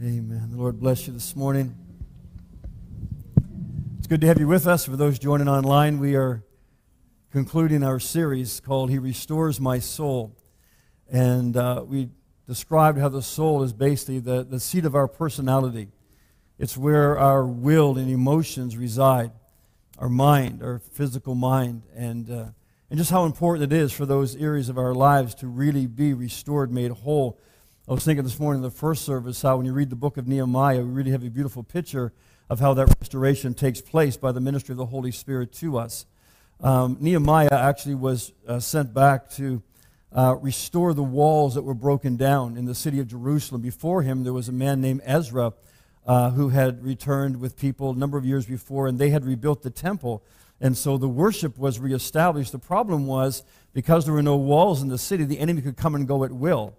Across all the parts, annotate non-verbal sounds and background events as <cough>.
Amen. The Lord bless you this morning. It's good to have you with us. For those joining online, we are concluding our series called He Restores My Soul. And uh, we described how the soul is basically the, the seat of our personality, it's where our will and emotions reside, our mind, our physical mind, and, uh, and just how important it is for those areas of our lives to really be restored, made whole I was thinking this morning in the first service how when you read the book of Nehemiah, we really have a beautiful picture of how that restoration takes place by the ministry of the Holy Spirit to us. Um, Nehemiah actually was uh, sent back to uh, restore the walls that were broken down in the city of Jerusalem. Before him, there was a man named Ezra uh, who had returned with people a number of years before, and they had rebuilt the temple. And so the worship was reestablished. The problem was because there were no walls in the city, the enemy could come and go at will.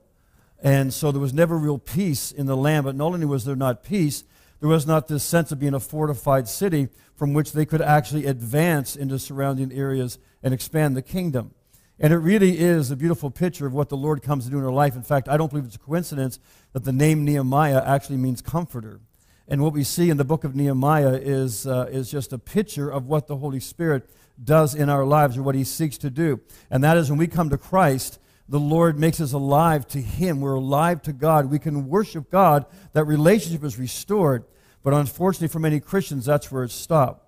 And so there was never real peace in the land. But not only was there not peace, there was not this sense of being a fortified city from which they could actually advance into surrounding areas and expand the kingdom. And it really is a beautiful picture of what the Lord comes to do in our life. In fact, I don't believe it's a coincidence that the name Nehemiah actually means comforter. And what we see in the book of Nehemiah is, uh, is just a picture of what the Holy Spirit does in our lives or what he seeks to do. And that is when we come to Christ, the Lord makes us alive to Him. We're alive to God. We can worship God. That relationship is restored. But unfortunately, for many Christians, that's where it stopped.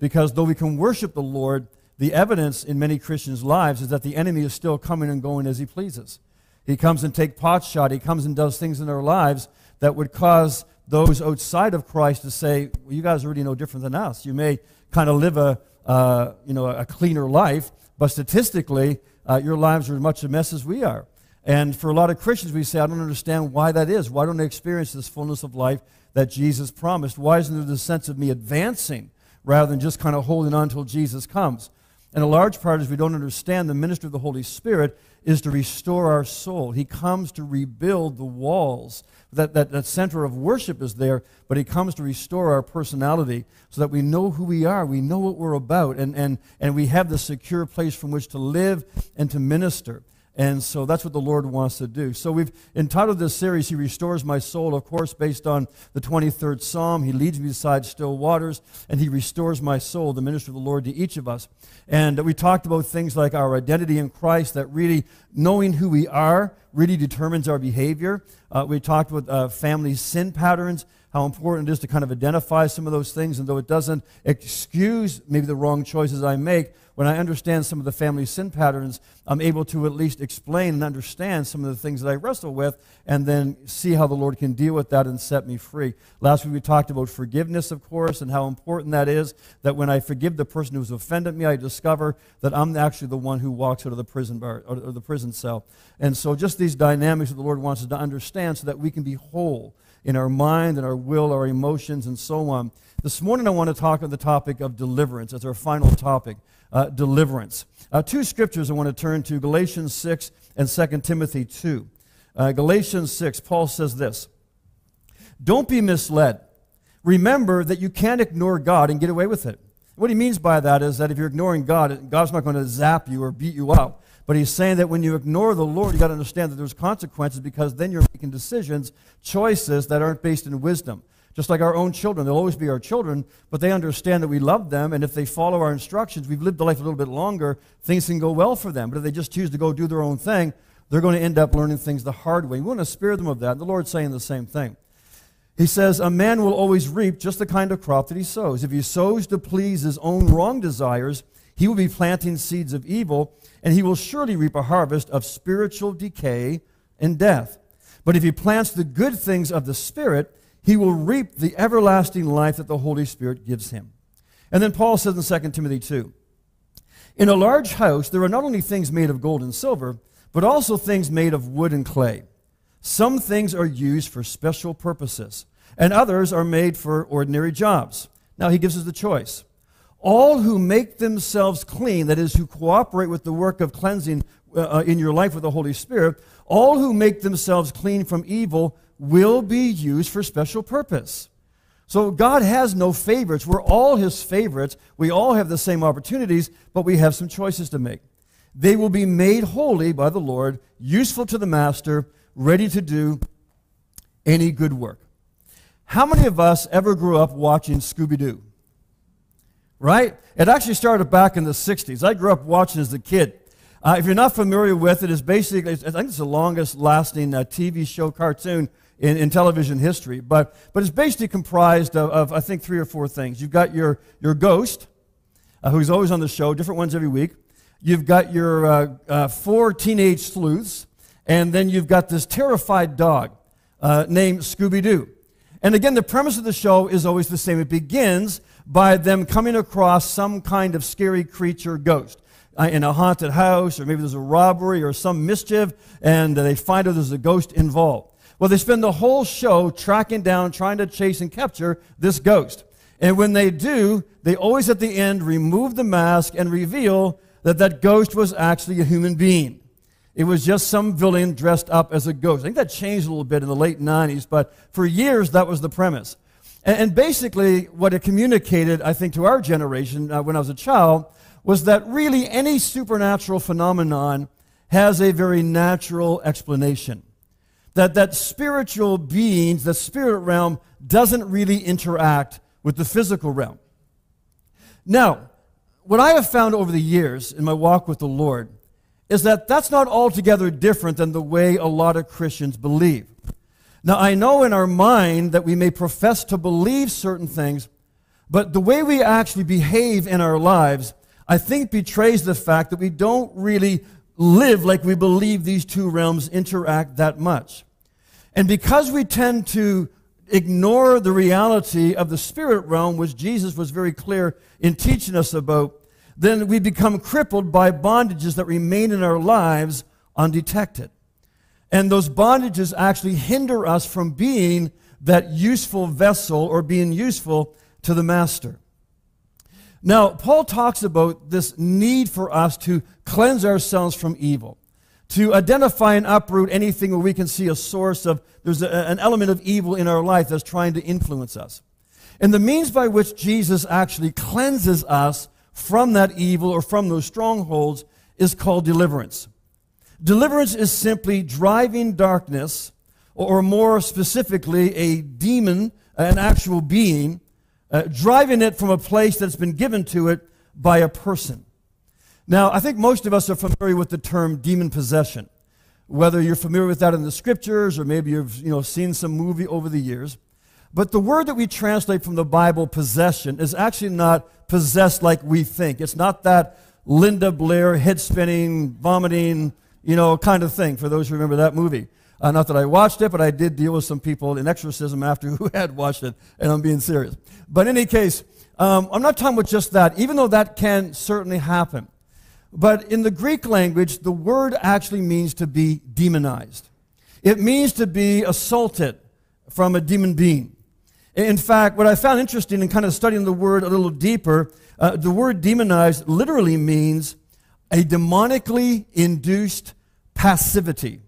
Because though we can worship the Lord, the evidence in many Christians' lives is that the enemy is still coming and going as he pleases. He comes and take pot shot. He comes and does things in their lives that would cause those outside of Christ to say, well, you guys are really no different than us. You may kind of live a, uh, you know, a cleaner life, but statistically, uh, your lives are as much a mess as we are. And for a lot of Christians, we say, I don't understand why that is. Why don't I experience this fullness of life that Jesus promised? Why isn't there this sense of me advancing rather than just kind of holding on until Jesus comes? And a large part is we don't understand the ministry of the Holy Spirit is to restore our soul. He comes to rebuild the walls. That, that, that center of worship is there, but He comes to restore our personality so that we know who we are, we know what we're about, and, and, and we have the secure place from which to live and to minister. And so that's what the Lord wants to do. So we've entitled this series, He Restores My Soul, of course, based on the 23rd Psalm. He leads me beside still waters, and He restores my soul, the ministry of the Lord to each of us. And we talked about things like our identity in Christ, that really knowing who we are really determines our behavior. Uh, we talked about uh, family sin patterns how important it is to kind of identify some of those things. And though it doesn't excuse maybe the wrong choices I make, when I understand some of the family sin patterns, I'm able to at least explain and understand some of the things that I wrestle with and then see how the Lord can deal with that and set me free. Last week we talked about forgiveness, of course, and how important that is that when I forgive the person who's offended me, I discover that I'm actually the one who walks out of the prison bar or the prison cell. And so just these dynamics that the Lord wants us to understand so that we can be whole in our mind and our will, our emotions, and so on. This morning, I want to talk on the topic of deliverance as our final topic uh, deliverance. Uh, two scriptures I want to turn to Galatians 6 and 2 Timothy 2. Uh, Galatians 6, Paul says this Don't be misled. Remember that you can't ignore God and get away with it. What he means by that is that if you're ignoring God, God's not going to zap you or beat you up. But he's saying that when you ignore the Lord, you got to understand that there's consequences because then you're making decisions, choices that aren't based in wisdom. Just like our own children, they'll always be our children, but they understand that we love them, and if they follow our instructions, we've lived the life a little bit longer, things can go well for them. But if they just choose to go do their own thing, they're going to end up learning things the hard way. We want to spare them of that. The Lord's saying the same thing. He says, A man will always reap just the kind of crop that he sows. If he sows to please his own wrong desires, he will be planting seeds of evil, and he will surely reap a harvest of spiritual decay and death. But if he plants the good things of the Spirit, he will reap the everlasting life that the Holy Spirit gives him. And then Paul says in 2 Timothy 2 In a large house, there are not only things made of gold and silver, but also things made of wood and clay. Some things are used for special purposes, and others are made for ordinary jobs. Now he gives us the choice. All who make themselves clean, that is, who cooperate with the work of cleansing uh, uh, in your life with the Holy Spirit, all who make themselves clean from evil will be used for special purpose. So God has no favorites. We're all his favorites. We all have the same opportunities, but we have some choices to make. They will be made holy by the Lord, useful to the master, ready to do any good work. how many of us ever grew up watching Scooby Doo? Right? It actually started back in the 60s. I grew up watching as a kid. Uh, if you're not familiar with it, it's basically, I think it's the longest lasting uh, TV show cartoon in, in, television history. But, but it's basically comprised of, of, I think, three or four things. You've got your, your ghost, uh, who's always on the show, different ones every week. You've got your uh, uh, four teenage sleuths, and then you've got this terrified dog uh, named Scooby Doo. And again, the premise of the show is always the same. It begins by them coming across some kind of scary creature ghost uh, in a haunted house, or maybe there's a robbery or some mischief, and they find out there's a ghost involved. Well, they spend the whole show tracking down, trying to chase and capture this ghost. And when they do, they always at the end remove the mask and reveal that that ghost was actually a human being. It was just some villain dressed up as a ghost. I think that changed a little bit in the late 90s, but for years that was the premise. And, and basically, what it communicated, I think, to our generation uh, when I was a child was that really any supernatural phenomenon has a very natural explanation. That, that spiritual beings, the spirit realm, doesn't really interact with the physical realm. Now, what I have found over the years in my walk with the Lord is that that's not altogether different than the way a lot of Christians believe. Now, I know in our mind that we may profess to believe certain things, but the way we actually behave in our lives, I think, betrays the fact that we don't really live like we believe these two realms interact that much. And because we tend to ignore the reality of the spirit realm, which Jesus was very clear in teaching us about, then we become crippled by bondages that remain in our lives undetected. And those bondages actually hinder us from being that useful vessel or being useful to the master. Now, Paul talks about this need for us to cleanse ourselves from evil, to identify and uproot anything where we can see a source of, there's a, an element of evil in our life that's trying to influence us. And the means by which Jesus actually cleanses us from that evil or from those strongholds is called deliverance. Deliverance is simply driving darkness, or more specifically, a demon, an actual being, uh, driving it from a place that's been given to it by a person. Now, I think most of us are familiar with the term demon possession. Whether you're familiar with that in the scriptures or maybe you've you know, seen some movie over the years. But the word that we translate from the Bible, possession, is actually not possessed like we think. It's not that Linda Blair head spinning, vomiting, you know, kind of thing, for those who remember that movie. Uh, not that I watched it, but I did deal with some people in exorcism after <laughs> who had watched it, and I'm being serious. But in any case, um, I'm not talking about just that, even though that can certainly happen. But in the Greek language, the word actually means to be demonized. It means to be assaulted from a demon being. In fact, what I found interesting in kind of studying the word a little deeper, uh, the word demonized literally means a demonically induced passivity.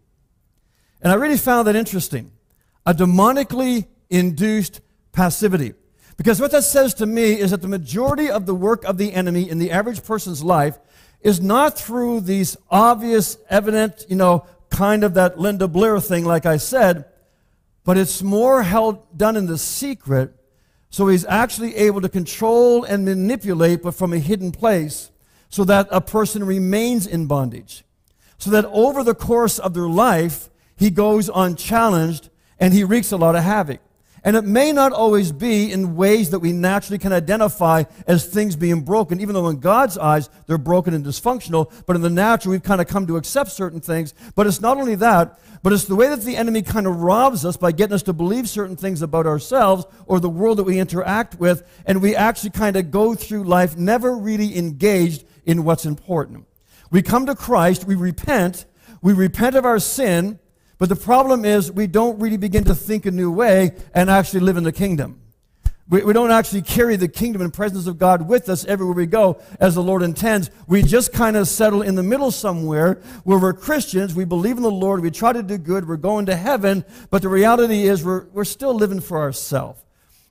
And I really found that interesting. A demonically induced passivity. Because what that says to me is that the majority of the work of the enemy in the average person's life is not through these obvious, evident, you know, kind of that Linda Blair thing, like I said, but it's more held done in the secret. So he's actually able to control and manipulate, but from a hidden place, so that a person remains in bondage. So that over the course of their life, he goes unchallenged and he wreaks a lot of havoc. And it may not always be in ways that we naturally can identify as things being broken, even though in God's eyes they're broken and dysfunctional. But in the natural, we've kind of come to accept certain things. But it's not only that, but it's the way that the enemy kind of robs us by getting us to believe certain things about ourselves or the world that we interact with. And we actually kind of go through life never really engaged in what's important. We come to Christ, we repent, we repent of our sin but the problem is, we don't really begin to think a new way and actually live in the kingdom. We, we don't actually carry the kingdom and presence of God with us everywhere we go as the Lord intends. We just kind of settle in the middle somewhere where we're Christians, we believe in the Lord, we try to do good, we're going to heaven, but the reality is we're, we're still living for ourselves.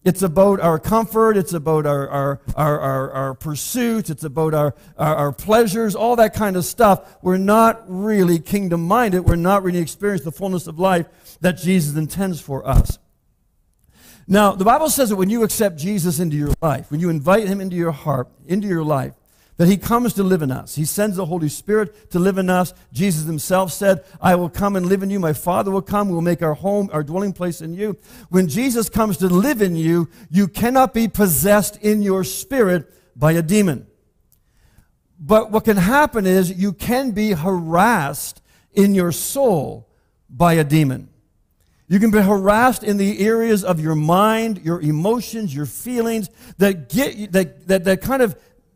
It's about our comfort. It's about our, our, our, our, our pursuits. It's about our, our, our, pleasures, all that kind of stuff. We're not really kingdom minded. We're not really experiencing the fullness of life that Jesus intends for us. Now, the Bible says that when you accept Jesus into your life, when you invite him into your heart, into your life, that he comes to live in us. He sends the Holy Spirit to live in us. Jesus himself said, I will come and live in you. My Father will come. We will make our home, our dwelling place in you. When Jesus comes to live in you, you cannot be possessed in your spirit by a demon. But what can happen is you can be harassed in your soul by a demon. You can be harassed in the areas of your mind, your emotions, your feelings that get that, that, that kind of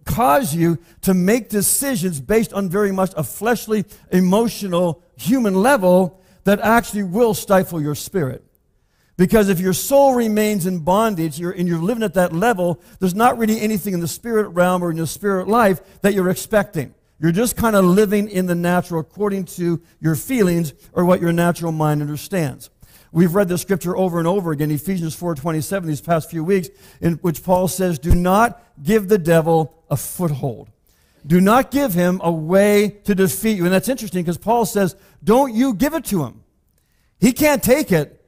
cause you to make decisions based on very much a fleshly, emotional, human level that actually will stifle your spirit. Because if your soul remains in bondage you're, and you're living at that level, there's not really anything in the spirit realm or in your spirit life that you're expecting. You're just kind of living in the natural according to your feelings or what your natural mind understands. We've read this scripture over and over again, Ephesians 4:27, these past few weeks, in which Paul says, "Do not give the devil a foothold. Do not give him a way to defeat you." And that's interesting because Paul says, "Don't you give it to him. He can't take it,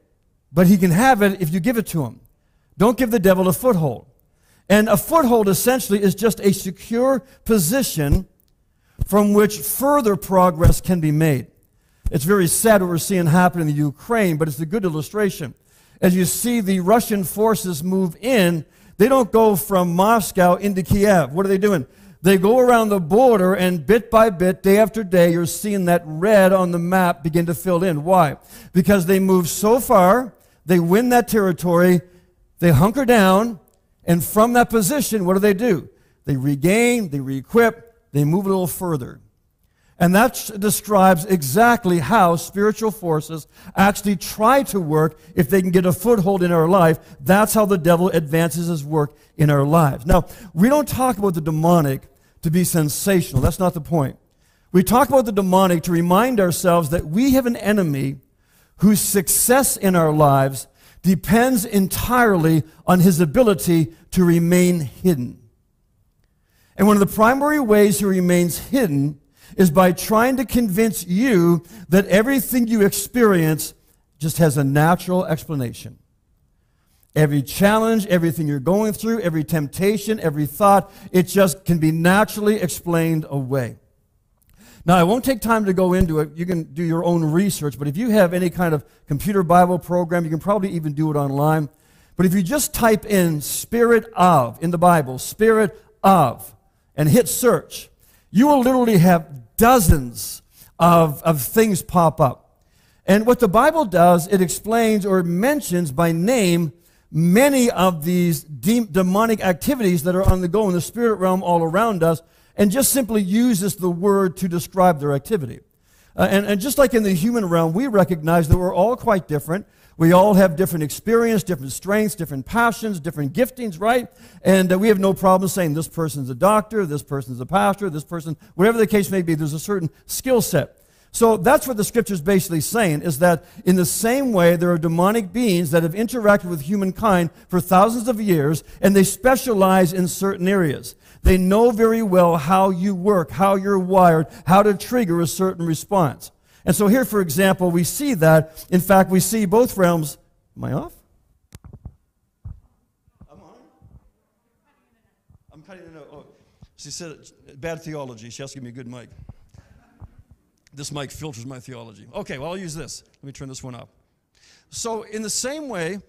but he can have it if you give it to him. Don't give the devil a foothold." And a foothold essentially is just a secure position from which further progress can be made. It's very sad what we're seeing happen in the Ukraine, but it's a good illustration. As you see the Russian forces move in, they don't go from Moscow into Kiev. What are they doing? They go around the border, and bit by bit, day after day, you're seeing that red on the map begin to fill in. Why? Because they move so far, they win that territory, they hunker down, and from that position, what do they do? They regain, they re equip, they move a little further. And that describes exactly how spiritual forces actually try to work if they can get a foothold in our life. That's how the devil advances his work in our lives. Now, we don't talk about the demonic to be sensational. That's not the point. We talk about the demonic to remind ourselves that we have an enemy whose success in our lives depends entirely on his ability to remain hidden. And one of the primary ways he remains hidden is by trying to convince you that everything you experience just has a natural explanation. Every challenge, everything you're going through, every temptation, every thought, it just can be naturally explained away. Now, I won't take time to go into it. You can do your own research, but if you have any kind of computer Bible program, you can probably even do it online. But if you just type in spirit of in the Bible, spirit of, and hit search, you will literally have dozens of, of things pop up. And what the Bible does, it explains or mentions by name many of these de- demonic activities that are on the go in the spirit realm all around us, and just simply uses the word to describe their activity. Uh, and, and just like in the human realm, we recognize that we're all quite different. We all have different experience, different strengths, different passions, different giftings, right? And uh, we have no problem saying this person's a doctor, this person's a pastor, this person, whatever the case may be, there's a certain skill set. So that's what the scripture is basically saying is that in the same way, there are demonic beings that have interacted with humankind for thousands of years, and they specialize in certain areas. They know very well how you work, how you're wired, how to trigger a certain response. And so here, for example, we see that. In fact, we see both realms. Am I off? I'm on. I'm cutting it out. Oh, she said bad theology. She has to give me a good mic. This mic filters my theology. Okay, well, I'll use this. Let me turn this one up. So, in the same way,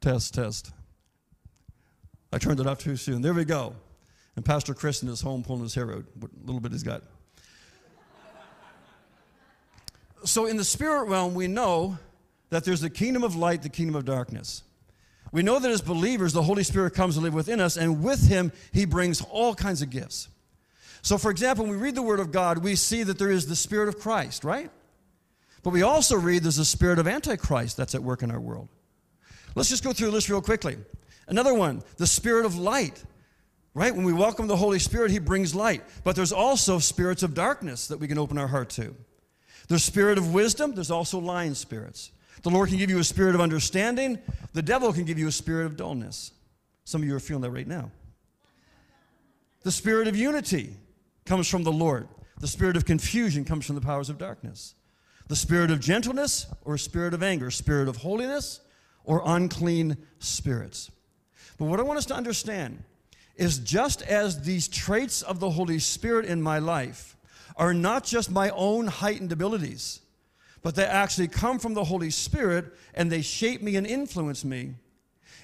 test, test. I turned it off too soon. There we go. And Pastor Chris in his home pulling his hair out, what little bit he's got. so, in the spirit realm, we know that there's the kingdom of light, the kingdom of darkness. We know that as believers, the Holy Spirit comes to live within us, and with Him, He brings all kinds of gifts. So, for example, when we read the Word of God, we see that there is the Spirit of Christ, right? But we also read there's a spirit of Antichrist that's at work in our world. Let's just go through this real quickly. Another one, the spirit of light. Right? When we welcome the Holy Spirit, He brings light. But there's also spirits of darkness that we can open our heart to. There's spirit of wisdom, there's also lying spirits. The Lord can give you a spirit of understanding, the devil can give you a spirit of dullness. Some of you are feeling that right now. The spirit of unity comes from the Lord, the spirit of confusion comes from the powers of darkness. the spirit of gentleness or spirit of anger, spirit of holiness or unclean spirits. But what I want us to understand is just as these traits of the Holy Spirit in my life are not just my own heightened abilities, but they actually come from the Holy Spirit and they shape me and influence me.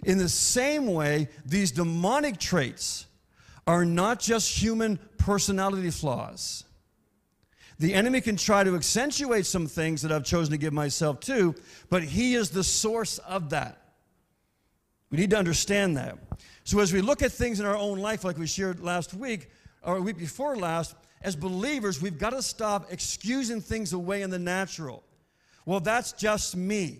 In the same way, these demonic traits are not just human personality flaws. The enemy can try to accentuate some things that I've chosen to give myself to, but he is the source of that. We need to understand that. So, as we look at things in our own life, like we shared last week, or a week before last, as believers, we've got to stop excusing things away in the natural. Well, that's just me.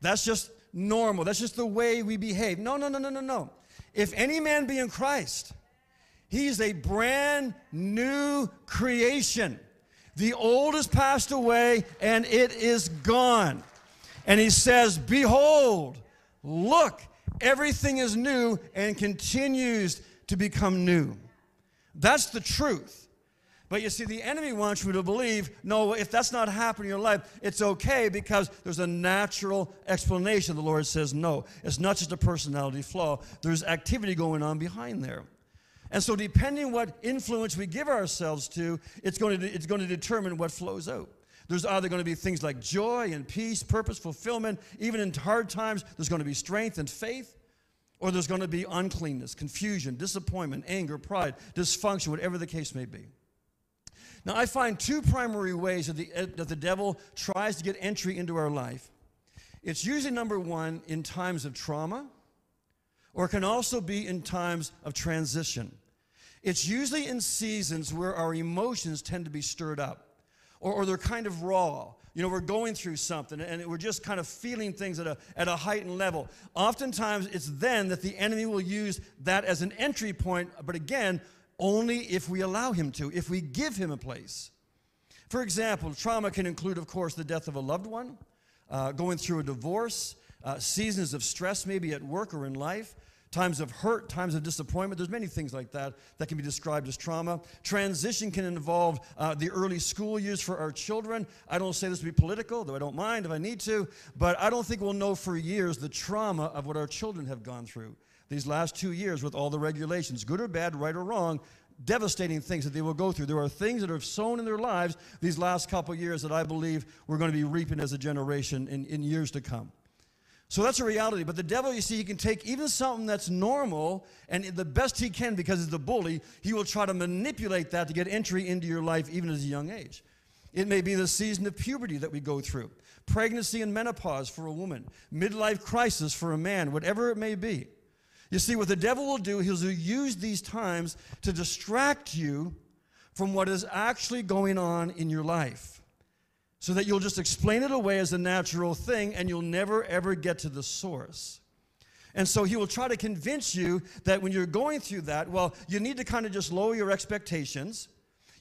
That's just normal. That's just the way we behave. No, no, no, no, no, no. If any man be in Christ, he's a brand new creation. The old has passed away and it is gone. And he says, Behold, look, everything is new and continues to become new. That's the truth. But you see, the enemy wants you to believe, no, if that's not happening in your life, it's okay because there's a natural explanation. The Lord says, no, it's not just a personality flaw, there's activity going on behind there. And so, depending what influence we give ourselves to, it's going to, it's going to determine what flows out. There's either going to be things like joy and peace, purpose, fulfillment. Even in hard times, there's going to be strength and faith. Or there's going to be uncleanness, confusion, disappointment, anger, pride, dysfunction, whatever the case may be. Now, I find two primary ways that the, eh, that the devil tries to get entry into our life. It's usually number one in times of trauma, or it can also be in times of transition. It's usually in seasons where our emotions tend to be stirred up, or, or they're kind of raw. You know, we're going through something and we're just kind of feeling things at a, at a heightened level. Oftentimes, it's then that the enemy will use that as an entry point, but again, only if we allow him to, if we give him a place. For example, trauma can include, of course, the death of a loved one, uh, going through a divorce, uh, seasons of stress, maybe at work or in life, times of hurt, times of disappointment. There's many things like that that can be described as trauma. Transition can involve uh, the early school years for our children. I don't say this to be political, though I don't mind if I need to, but I don't think we'll know for years the trauma of what our children have gone through these last two years with all the regulations, good or bad, right or wrong, devastating things that they will go through. There are things that are sown in their lives these last couple years that I believe we're going to be reaping as a generation in, in years to come. So that's a reality. But the devil, you see, he can take even something that's normal, and the best he can, because he's the bully, he will try to manipulate that to get entry into your life even at a young age. It may be the season of puberty that we go through, pregnancy and menopause for a woman, midlife crisis for a man, whatever it may be. You see, what the devil will do, he'll use these times to distract you from what is actually going on in your life so that you'll just explain it away as a natural thing and you'll never ever get to the source. And so he will try to convince you that when you're going through that, well, you need to kind of just lower your expectations.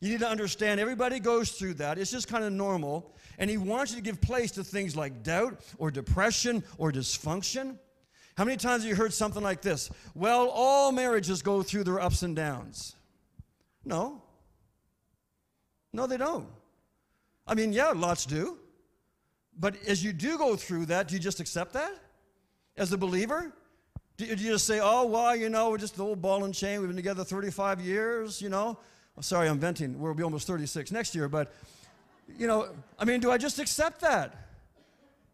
You need to understand everybody goes through that. It's just kind of normal. And he wants you to give place to things like doubt or depression or dysfunction. How many times have you heard something like this? Well, all marriages go through their ups and downs. No. No, they don't. I mean, yeah, lots do. But as you do go through that, do you just accept that as a believer? Do you just say, oh, well, you know, we're just the old ball and chain. We've been together 35 years, you know? Oh, sorry, I'm venting. We'll be almost 36 next year. But, you know, I mean, do I just accept that?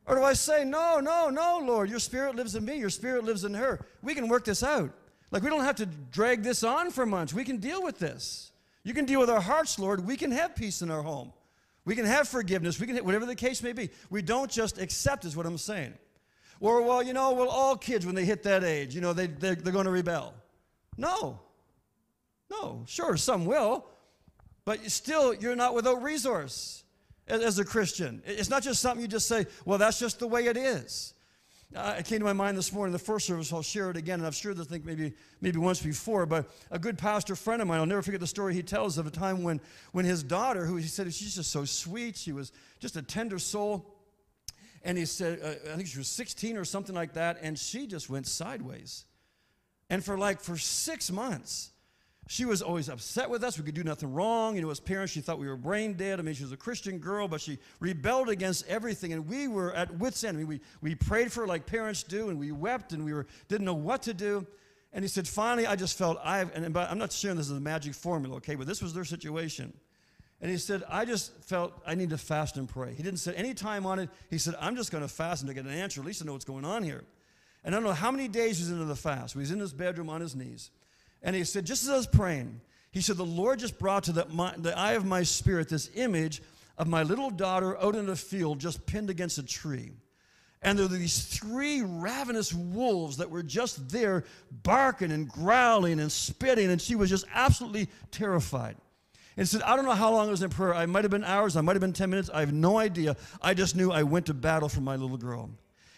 Or do I say, no, no, no, Lord, your spirit lives in me, your spirit lives in her. We can work this out. Like, we don't have to drag this on for months. We can deal with this. You can deal with our hearts, Lord. We can have peace in our home. We can have forgiveness. We can, hit whatever the case may be. We don't just accept, is what I'm saying. Or, well, you know, well, all kids, when they hit that age, you know, they, they're, they're going to rebel. No. No. Sure, some will. But still, you're not without resource as a Christian. It's not just something you just say, well, that's just the way it is. Uh, it came to my mind this morning, the first service, I'll share it again, and I've shared this thing maybe, maybe once before, but a good pastor friend of mine, I'll never forget the story he tells of a time when, when his daughter, who he said, she's just so sweet, she was just a tender soul, and he said, uh, I think she was 16 or something like that, and she just went sideways. And for like, for six months, She was always upset with us. We could do nothing wrong. You know, as parents, she thought we were brain dead. I mean, she was a Christian girl, but she rebelled against everything. And we were at wit's end. I mean, we, we prayed for her like parents do, and we wept, and we were, didn't know what to do. And he said, finally, I just felt, I've, and I'm not sharing this as a magic formula, okay, but this was their situation. And he said, I just felt I need to fast and pray. He didn't say any time on it. He said, I'm just going to fast and to get an answer, at least to know what's going on here. And I don't know how many days he was into the fast. He was in his bedroom on his knees. And he said, just as I was praying, he said, The Lord just brought to the, my, the eye of my spirit this image of my little daughter out in the field just pinned against a tree. And there were these three ravenous wolves that were just there barking and growling and spitting, and she was just absolutely terrified. And said, I don't know how long I was in prayer. I might have been hours, I might have been 10 minutes, I have no idea. I just knew I went to battle for my little girl.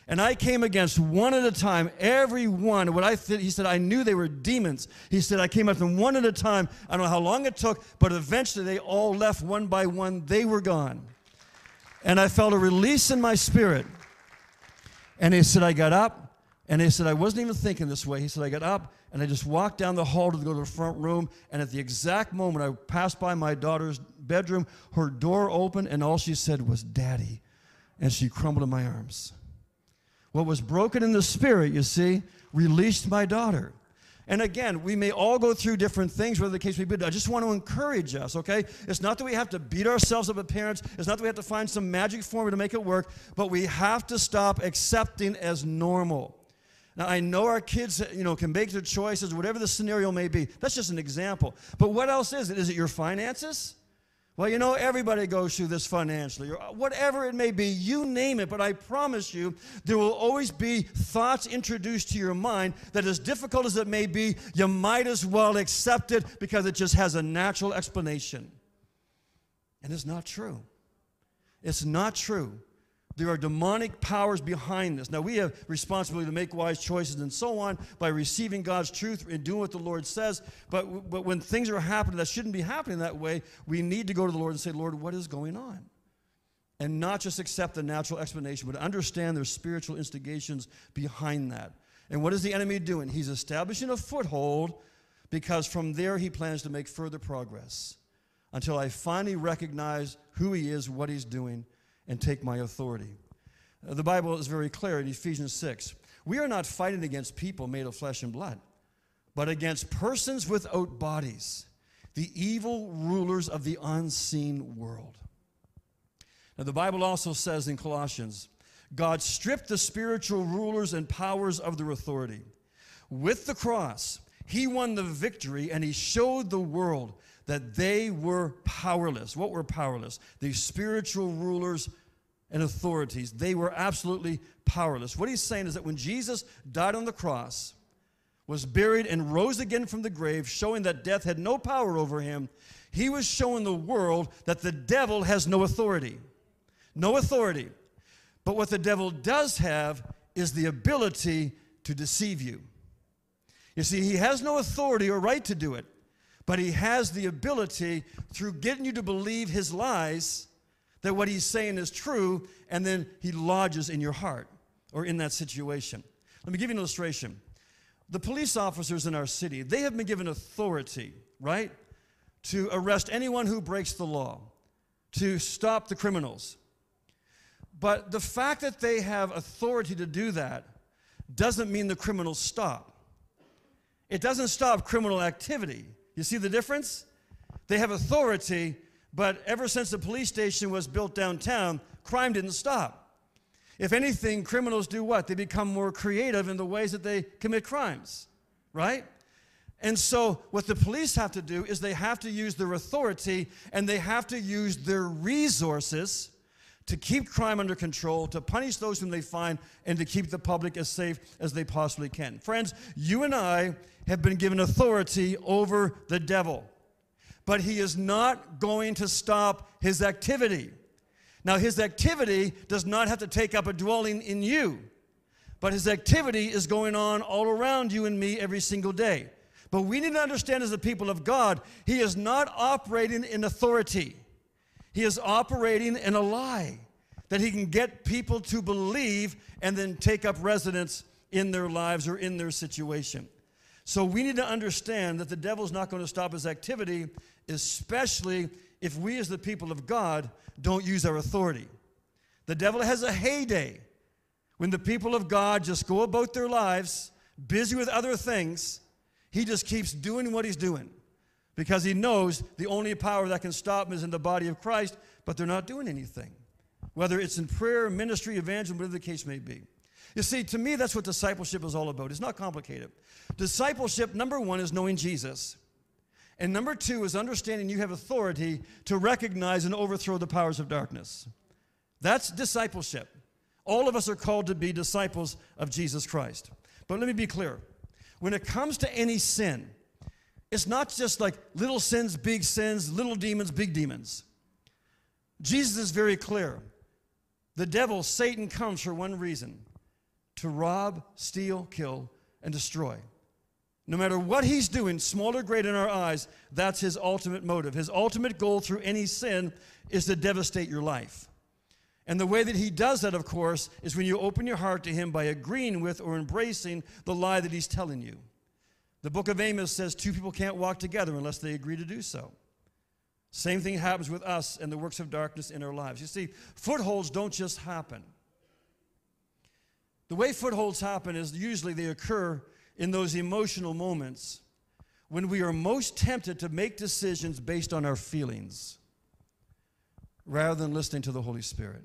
And I came against one at a time, every one. What I th- he said, I knew they were demons. He said, I came at them one at a time. I don't know how long it took, but eventually they all left one by one. They were gone. And I felt a release in my spirit. And he said, I got up, and he said, I wasn't even thinking this way. He said, I got up, and I just walked down the hall to go to the front room. And at the exact moment I passed by my daughter's bedroom, her door opened, and all she said was, Daddy. And she crumbled in my arms. What was broken in the spirit, you see, released my daughter. And again, we may all go through different things, whether the case may be. I just want to encourage us, okay? It's not that we have to beat ourselves up as parents. It's not that we have to find some magic formula to make it work, but we have to stop accepting as normal. Now, I know our kids, you know, can make their choices, whatever the scenario may be. That's just an example. But what else is it? Is it your finances? Well, you know, everybody goes through this financially, or whatever it may be, you name it, but I promise you, there will always be thoughts introduced to your mind that, as difficult as it may be, you might as well accept it because it just has a natural explanation. And it's not true. It's not true. There are demonic powers behind this. Now, we have responsibility to make wise choices and so on by receiving God's truth and doing what the Lord says. But, but when things are happening that shouldn't be happening that way, we need to go to the Lord and say, Lord, what is going on? And not just accept the natural explanation, but understand there's spiritual instigations behind that. And what is the enemy doing? He's establishing a foothold because from there he plans to make further progress until I finally recognize who he is, what he's doing, and take my authority. Uh, the Bible is very clear in Ephesians 6. We are not fighting against people made of flesh and blood, but against persons without bodies, the evil rulers of the unseen world. Now, the Bible also says in Colossians, God stripped the spiritual rulers and powers of their authority. With the cross, he won the victory and he showed the world that they were powerless. What were powerless? The spiritual rulers and authorities. They were absolutely powerless. What he's saying is that when Jesus died on the cross, was buried, and rose again from the grave, showing that death had no power over him, he was showing the world that the devil has no authority. No authority. But what the devil does have is the ability to deceive you. You see, he has no authority or right to do it but he has the ability through getting you to believe his lies that what he's saying is true, and then he lodges in your heart or in that situation. Let me give you an illustration. The police officers in our city, they have been given authority, right, to arrest anyone who breaks the law, to stop the criminals. But the fact that they have authority to do that doesn't mean the criminals stop. It doesn't stop criminal activity. You see the difference? They have authority, but ever since the police station was built downtown, crime didn't stop. If anything, criminals do what? They become more creative in the ways that they commit crimes, right? And so, what the police have to do is they have to use their authority and they have to use their resources to keep crime under control, to punish those whom they find, and to keep the public as safe as they possibly can. Friends, you and I have been given authority over the devil, but he is not going to stop his activity. Now, his activity does not have to take up a dwelling in you, but his activity is going on all around you and me every single day. But we need to understand as the people of God, he is not operating in authority. He is operating in a lie that he can get people to believe and then take up residence in their lives or in their situation. So we need to understand that the devil's not going to stop his activity, especially if we, as the people of God, don't use our authority. The devil has a heyday when the people of God just go about their lives, busy with other things. He just keeps doing what he's doing because he knows the only power that can stop him is in the body of Christ, but they're not doing anything. Whether it's in prayer, ministry, evangelism, whatever the case may be. You see, to me, that's what discipleship is all about. It's not complicated. Discipleship, number one, is knowing Jesus. And number two is understanding you have authority to recognize and overthrow the powers of darkness. That's discipleship. All of us are called to be disciples of Jesus Christ. But let me be clear when it comes to any sin, it's not just like little sins, big sins, little demons, big demons. Jesus is very clear. The devil, Satan, comes for one reason to rob, steal, kill, and destroy. No matter what he's doing, small or great in our eyes, that's his ultimate motive. His ultimate goal through any sin is to devastate your life. And the way that he does that, of course, is when you open your heart to him by agreeing with or embracing the lie that he's telling you. The book of Amos says two people can't walk together unless they agree to do so. Same thing happens with us and the works of darkness in our lives. You see, footholds don't just happen. The way footholds happen is usually they occur in those emotional moments when we are most tempted to make decisions based on our feelings rather than listening to the Holy Spirit.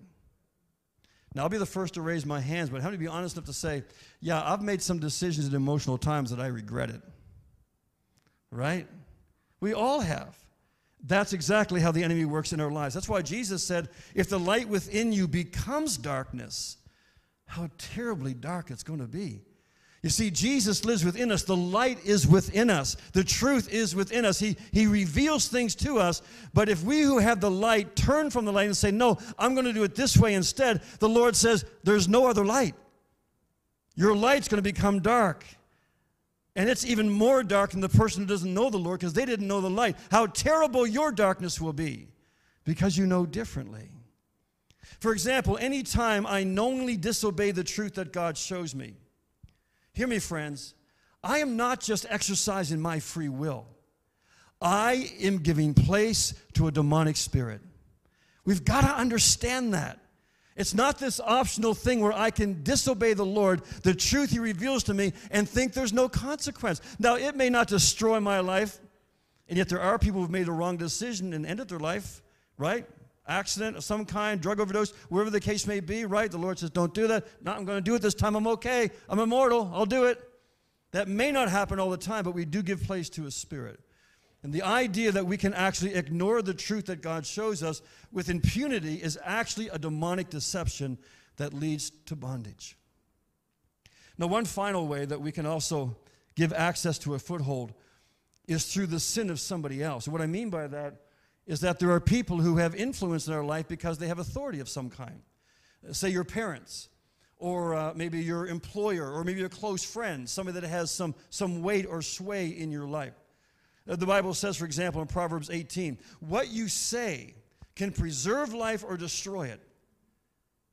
Now, I'll be the first to raise my hands, but how many be honest enough to say, yeah, I've made some decisions at emotional times that I regretted. Right? We all have. That's exactly how the enemy works in our lives. That's why Jesus said, if the light within you becomes darkness, how terribly dark it's going to be. You see, Jesus lives within us. The light is within us. The truth is within us. He, he reveals things to us. But if we who have the light turn from the light and say, No, I'm going to do it this way instead, the Lord says, There's no other light. Your light's going to become dark. And it's even more dark than the person who doesn't know the Lord because they didn't know the light. How terrible your darkness will be because you know differently. For example, anytime I knowingly disobey the truth that God shows me, Hear me, friends. I am not just exercising my free will, I am giving place to a demonic spirit. We've got to understand that. It's not this optional thing where I can disobey the Lord, the truth He reveals to me, and think there's no consequence. Now, it may not destroy my life, and yet there are people who've made a wrong decision and ended their life, right? Accident of some kind, drug overdose, wherever the case may be, right? The Lord says, Don't do that. No, I'm going to do it this time. I'm okay. I'm immortal. I'll do it. That may not happen all the time, but we do give place to a spirit. And the idea that we can actually ignore the truth that God shows us with impunity is actually a demonic deception that leads to bondage. Now, one final way that we can also give access to a foothold is through the sin of somebody else. What I mean by that is that there are people who have influence in our life because they have authority of some kind. Say your parents, or uh, maybe your employer, or maybe a close friend, somebody that has some, some weight or sway in your life. Uh, the Bible says, for example, in Proverbs 18, what you say can preserve life or destroy it.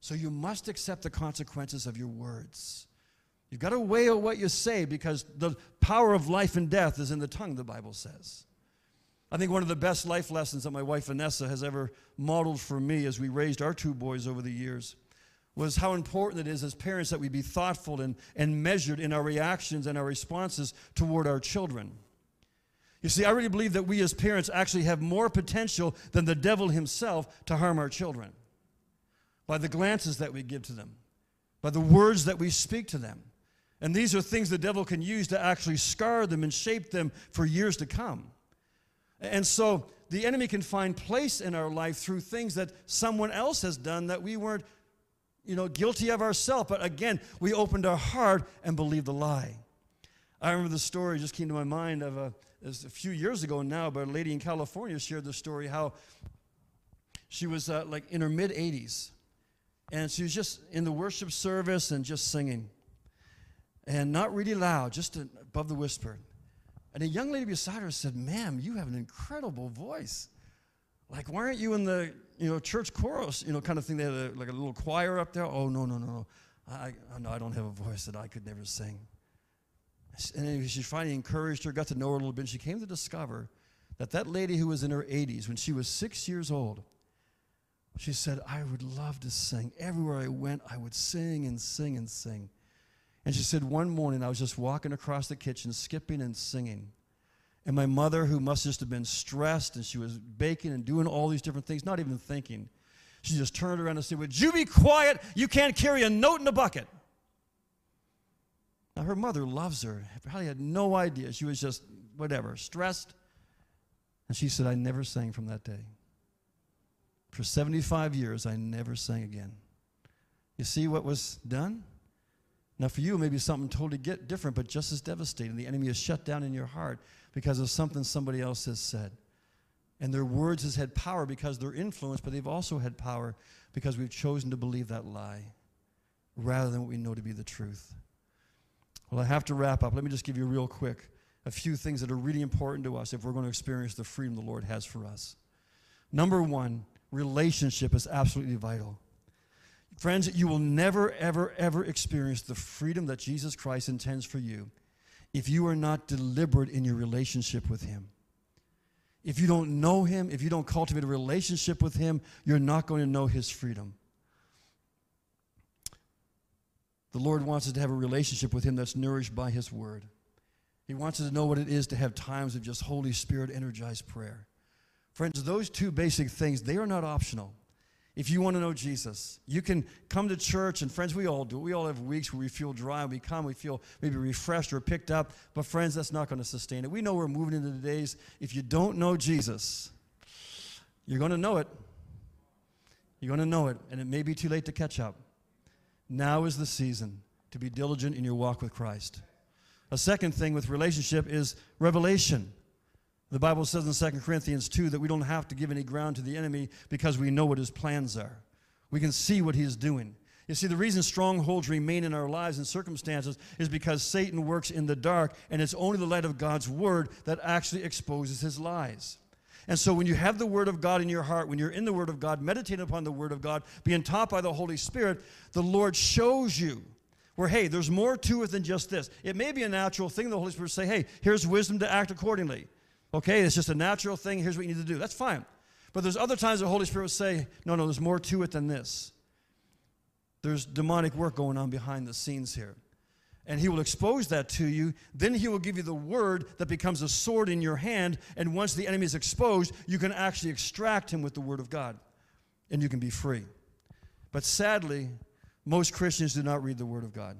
So you must accept the consequences of your words. You've got to weigh what you say because the power of life and death is in the tongue, the Bible says. I think one of the best life lessons that my wife Vanessa has ever modeled for me as we raised our two boys over the years was how important it is as parents that we be thoughtful and, and measured in our reactions and our responses toward our children. You see, I really believe that we as parents actually have more potential than the devil himself to harm our children by the glances that we give to them, by the words that we speak to them. And these are things the devil can use to actually scar them and shape them for years to come. And so the enemy can find place in our life through things that someone else has done that we weren't, you know, guilty of ourselves. But again, we opened our heart and believed the lie. I remember the story just came to my mind of a, a few years ago now, but a lady in California shared the story how she was uh, like in her mid 80s, and she was just in the worship service and just singing, and not really loud, just above the whisper. And a young lady beside her said, Ma'am, you have an incredible voice. Like, why aren't you in the you know church chorus, you know, kind of thing? They had a, like a little choir up there. Oh, no, no, no, no. I, no, I don't have a voice that I could never sing. And she finally encouraged her, got to know her a little bit. And she came to discover that that lady who was in her 80s, when she was six years old, she said, I would love to sing. Everywhere I went, I would sing and sing and sing. And she said, one morning I was just walking across the kitchen, skipping and singing. And my mother, who must just have been stressed and she was baking and doing all these different things, not even thinking, she just turned around and said, Would you be quiet? You can't carry a note in a bucket. Now, her mother loves her. Probably had no idea. She was just, whatever, stressed. And she said, I never sang from that day. For 75 years, I never sang again. You see what was done? Now, for you, maybe something totally get different, but just as devastating. The enemy is shut down in your heart because of something somebody else has said. And their words has had power because they're influenced, but they've also had power because we've chosen to believe that lie rather than what we know to be the truth. Well, I have to wrap up. Let me just give you real quick a few things that are really important to us if we're going to experience the freedom the Lord has for us. Number one, relationship is absolutely vital. Friends, you will never, ever, ever experience the freedom that Jesus Christ intends for you if you are not deliberate in your relationship with Him. If you don't know Him, if you don't cultivate a relationship with Him, you're not going to know His freedom. The Lord wants us to have a relationship with Him that's nourished by His Word. He wants us to know what it is to have times of just Holy Spirit energized prayer. Friends, those two basic things, they are not optional. If you want to know Jesus, you can come to church, and friends, we all do. We all have weeks where we feel dry, we come, we feel maybe refreshed or picked up. But, friends, that's not going to sustain it. We know we're moving into the days. If you don't know Jesus, you're going to know it. You're going to know it, and it may be too late to catch up. Now is the season to be diligent in your walk with Christ. A second thing with relationship is revelation. The Bible says in 2 Corinthians 2 that we don't have to give any ground to the enemy because we know what his plans are. We can see what he is doing. You see, the reason strongholds remain in our lives and circumstances is because Satan works in the dark, and it's only the light of God's word that actually exposes his lies. And so, when you have the Word of God in your heart, when you're in the Word of God, meditating upon the Word of God, being taught by the Holy Spirit, the Lord shows you where, hey, there's more to it than just this. It may be a natural thing, the Holy Spirit say, hey, here's wisdom to act accordingly. Okay, it's just a natural thing. Here's what you need to do. That's fine. But there's other times the Holy Spirit will say, no, no, there's more to it than this. There's demonic work going on behind the scenes here. And he will expose that to you. Then he will give you the word that becomes a sword in your hand. And once the enemy is exposed, you can actually extract him with the word of God. And you can be free. But sadly, most Christians do not read the word of God.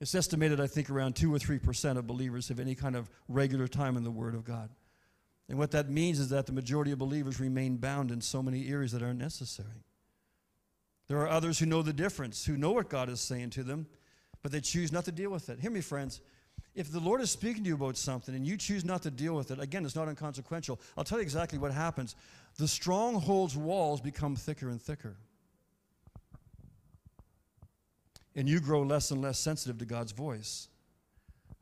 It's estimated, I think, around 2 or 3% of believers have any kind of regular time in the Word of God. And what that means is that the majority of believers remain bound in so many areas that aren't necessary. There are others who know the difference, who know what God is saying to them, but they choose not to deal with it. Hear me, friends. If the Lord is speaking to you about something and you choose not to deal with it, again, it's not inconsequential. I'll tell you exactly what happens. The stronghold's walls become thicker and thicker. And you grow less and less sensitive to God's voice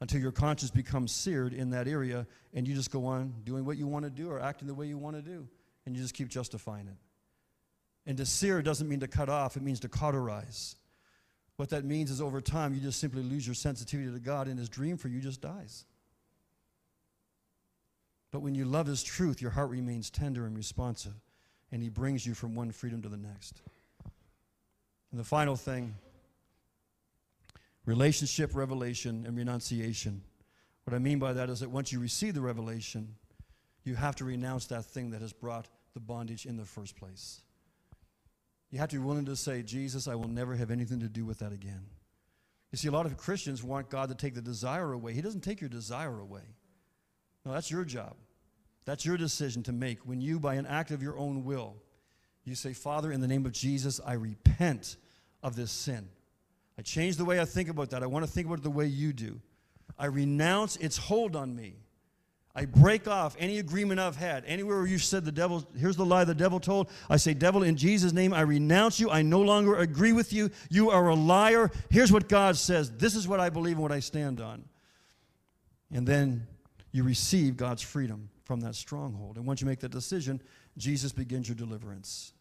until your conscience becomes seared in that area and you just go on doing what you want to do or acting the way you want to do. And you just keep justifying it. And to sear doesn't mean to cut off, it means to cauterize. What that means is over time, you just simply lose your sensitivity to God, and His dream for you just dies. But when you love His truth, your heart remains tender and responsive, and He brings you from one freedom to the next. And the final thing relationship, revelation, and renunciation. What I mean by that is that once you receive the revelation, you have to renounce that thing that has brought the bondage in the first place. You have to be willing to say, Jesus, I will never have anything to do with that again. You see, a lot of Christians want God to take the desire away. He doesn't take your desire away. No, that's your job. That's your decision to make when you, by an act of your own will, you say, Father, in the name of Jesus, I repent of this sin. I change the way I think about that. I want to think about it the way you do. I renounce its hold on me. I break off any agreement I've had. Anywhere where you said the devil, here's the lie the devil told. I say, Devil, in Jesus' name, I renounce you. I no longer agree with you. You are a liar. Here's what God says. This is what I believe and what I stand on. And then you receive God's freedom from that stronghold. And once you make that decision, Jesus begins your deliverance.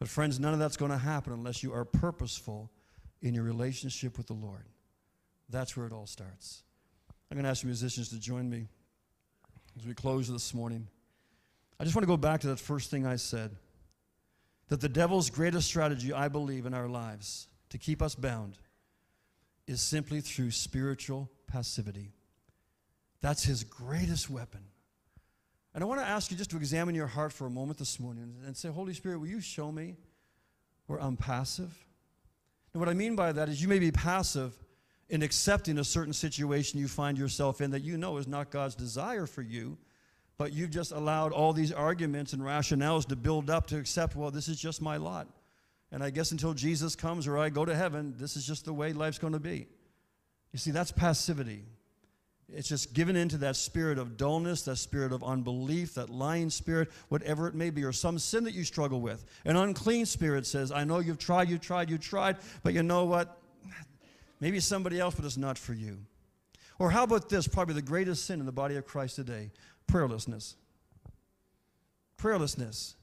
But, friends, none of that's going to happen unless you are purposeful in your relationship with the Lord. That's where it all starts. I'm going to ask the musicians to join me as we close this morning. I just want to go back to that first thing I said that the devil's greatest strategy, I believe, in our lives to keep us bound is simply through spiritual passivity. That's his greatest weapon. And I want to ask you just to examine your heart for a moment this morning and say, Holy Spirit, will you show me where I'm passive? And what I mean by that is you may be passive in accepting a certain situation you find yourself in that you know is not God's desire for you, but you've just allowed all these arguments and rationales to build up to accept, well, this is just my lot. And I guess until Jesus comes or I go to heaven, this is just the way life's going to be. You see, that's passivity. It's just given into that spirit of dullness, that spirit of unbelief, that lying spirit, whatever it may be, or some sin that you struggle with. An unclean spirit says, I know you've tried, you've tried, you've tried, but you know what? Maybe somebody else, but it's not for you. Or how about this? Probably the greatest sin in the body of Christ today prayerlessness. Prayerlessness.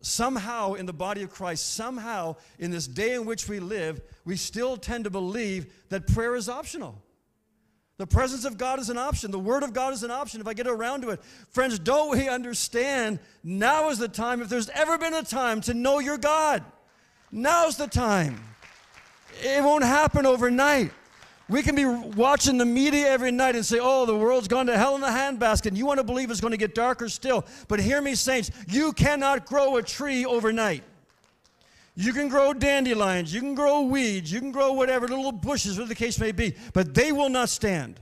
Somehow in the body of Christ, somehow in this day in which we live, we still tend to believe that prayer is optional. The presence of God is an option. The Word of God is an option if I get around to it. Friends, don't we understand now is the time, if there's ever been a time to know your God, now's the time. It won't happen overnight. We can be watching the media every night and say, oh, the world's gone to hell in a handbasket. And you want to believe it's going to get darker still. But hear me, saints, you cannot grow a tree overnight. You can grow dandelions, you can grow weeds, you can grow whatever, little bushes, whatever the case may be, but they will not stand.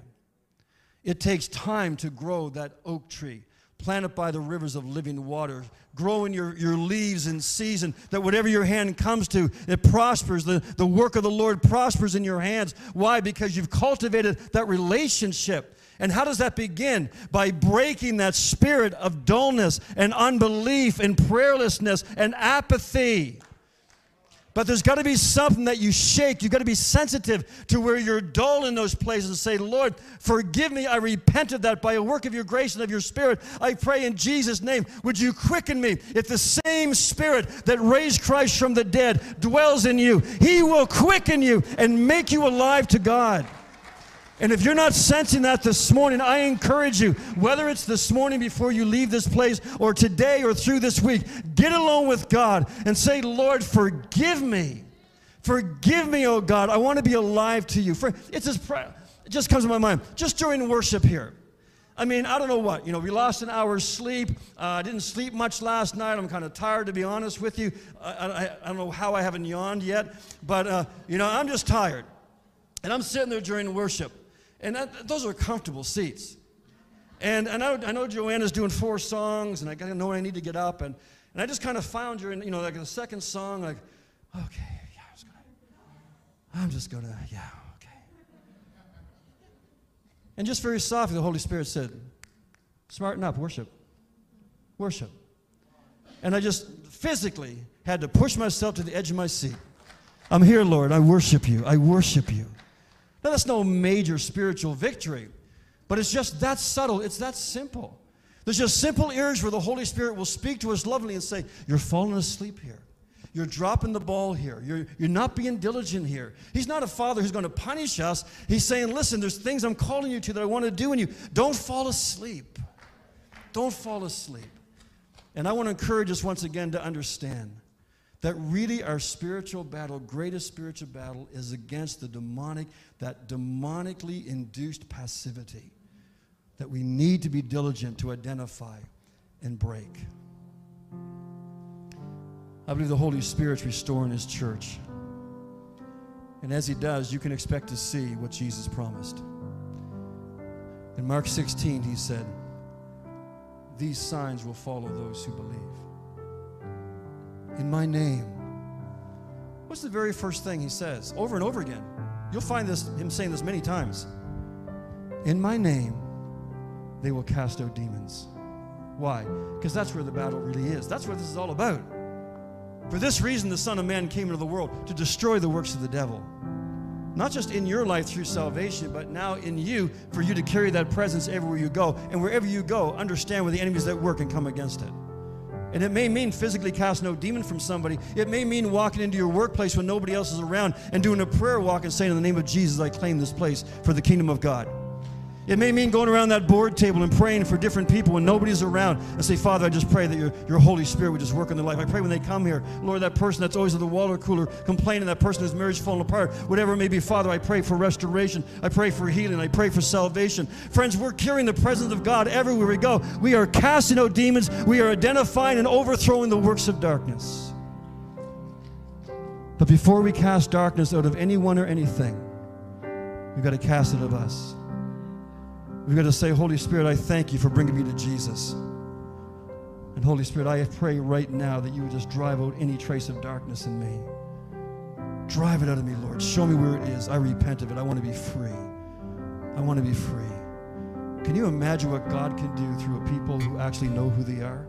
It takes time to grow that oak tree, planted by the rivers of living water, growing your, your leaves in season, that whatever your hand comes to, it prospers. The, the work of the Lord prospers in your hands. Why? Because you've cultivated that relationship. And how does that begin? By breaking that spirit of dullness and unbelief and prayerlessness and apathy. But there's got to be something that you shake. You've got to be sensitive to where you're dull in those places and say, Lord, forgive me. I repent of that by a work of your grace and of your spirit. I pray in Jesus' name, would you quicken me? If the same spirit that raised Christ from the dead dwells in you, he will quicken you and make you alive to God. And if you're not sensing that this morning, I encourage you, whether it's this morning before you leave this place or today or through this week, get alone with God and say, Lord, forgive me. Forgive me, oh God. I want to be alive to you. It's just, it just comes to my mind. Just during worship here. I mean, I don't know what. You know, we lost an hour's sleep. Uh, I didn't sleep much last night. I'm kind of tired, to be honest with you. I, I, I, don't know how I haven't yawned yet, but, uh, you know, I'm just tired. And I'm sitting there during worship. And those are comfortable seats. And, and I, I know Joanna's doing four songs, and I gotta know when I need to get up. And, and I just kind of found her in, you know, like the second song, like, okay, yeah, I was gonna, I'm just gonna, yeah, okay. And just very softly, the Holy Spirit said, smarten up, worship. Worship. And I just physically had to push myself to the edge of my seat. I'm here, Lord. I worship you. I worship you. Now, that's no major spiritual victory, but it's just that subtle, it's that simple. There's just simple areas where the Holy Spirit will speak to us lovingly and say, You're falling asleep here. You're dropping the ball here. You're, you're not being diligent here. He's not a father who's going to punish us. He's saying, Listen, there's things I'm calling you to that I want to do in you. Don't fall asleep. Don't fall asleep. And I want to encourage us once again to understand that really our spiritual battle, greatest spiritual battle, is against the demonic, that demonically induced passivity that we need to be diligent to identify and break. I believe the Holy Spirit's restoring His church. And as He does, you can expect to see what Jesus promised. In Mark 16, He said, These signs will follow those who believe in my name. What's the very first thing he says over and over again? You'll find this him saying this many times. In my name, they will cast out demons. Why? Because that's where the battle really is. That's what this is all about. For this reason, the Son of Man came into the world to destroy the works of the devil. Not just in your life through salvation, but now in you for you to carry that presence everywhere you go. And wherever you go, understand where the enemies that work and come against it. And it may mean physically cast no demon from somebody. It may mean walking into your workplace when nobody else is around and doing a prayer walk and saying, In the name of Jesus, I claim this place for the kingdom of God. It may mean going around that board table and praying for different people when nobody's around and say, Father, I just pray that your, your Holy Spirit would just work in their life. I pray when they come here, Lord, that person that's always at the water cooler complaining, that person whose marriage falling apart, whatever it may be, Father, I pray for restoration. I pray for healing. I pray for salvation. Friends, we're carrying the presence of God everywhere we go. We are casting out demons. We are identifying and overthrowing the works of darkness. But before we cast darkness out of anyone or anything, we've got to cast it of us. We've got to say, Holy Spirit, I thank you for bringing me to Jesus. And Holy Spirit, I pray right now that you would just drive out any trace of darkness in me. Drive it out of me, Lord. Show me where it is. I repent of it. I want to be free. I want to be free. Can you imagine what God can do through a people who actually know who they are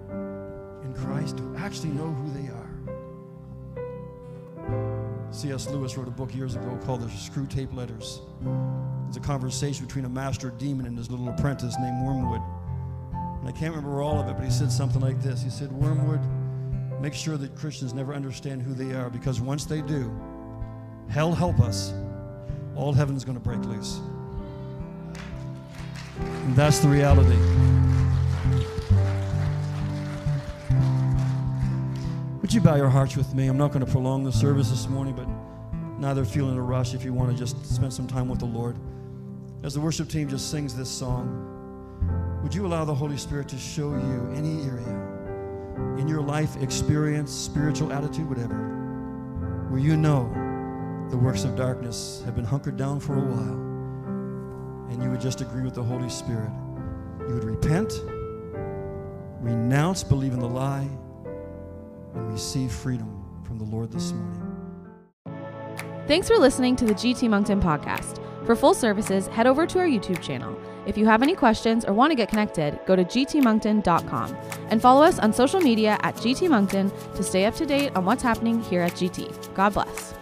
in Christ, who actually know who they are? C.S. Lewis wrote a book years ago called The Screwtape Letters. It's a conversation between a master demon and his little apprentice named Wormwood. And I can't remember all of it, but he said something like this. He said, Wormwood, make sure that Christians never understand who they are because once they do, hell help us, all heaven's going to break loose. And that's the reality. Would you bow your hearts with me? I'm not going to prolong the service this morning, but neither feeling a rush if you want to just spend some time with the Lord. As the worship team just sings this song, would you allow the Holy Spirit to show you any area in your life, experience, spiritual attitude, whatever, where you know the works of darkness have been hunkered down for a while, and you would just agree with the Holy Spirit? You would repent, renounce, believe in the lie, and receive freedom from the Lord this morning. Thanks for listening to the GT Moncton podcast. For full services, head over to our YouTube channel. If you have any questions or want to get connected, go to gtmoncton.com and follow us on social media at GT Moncton to stay up to date on what's happening here at GT. God bless.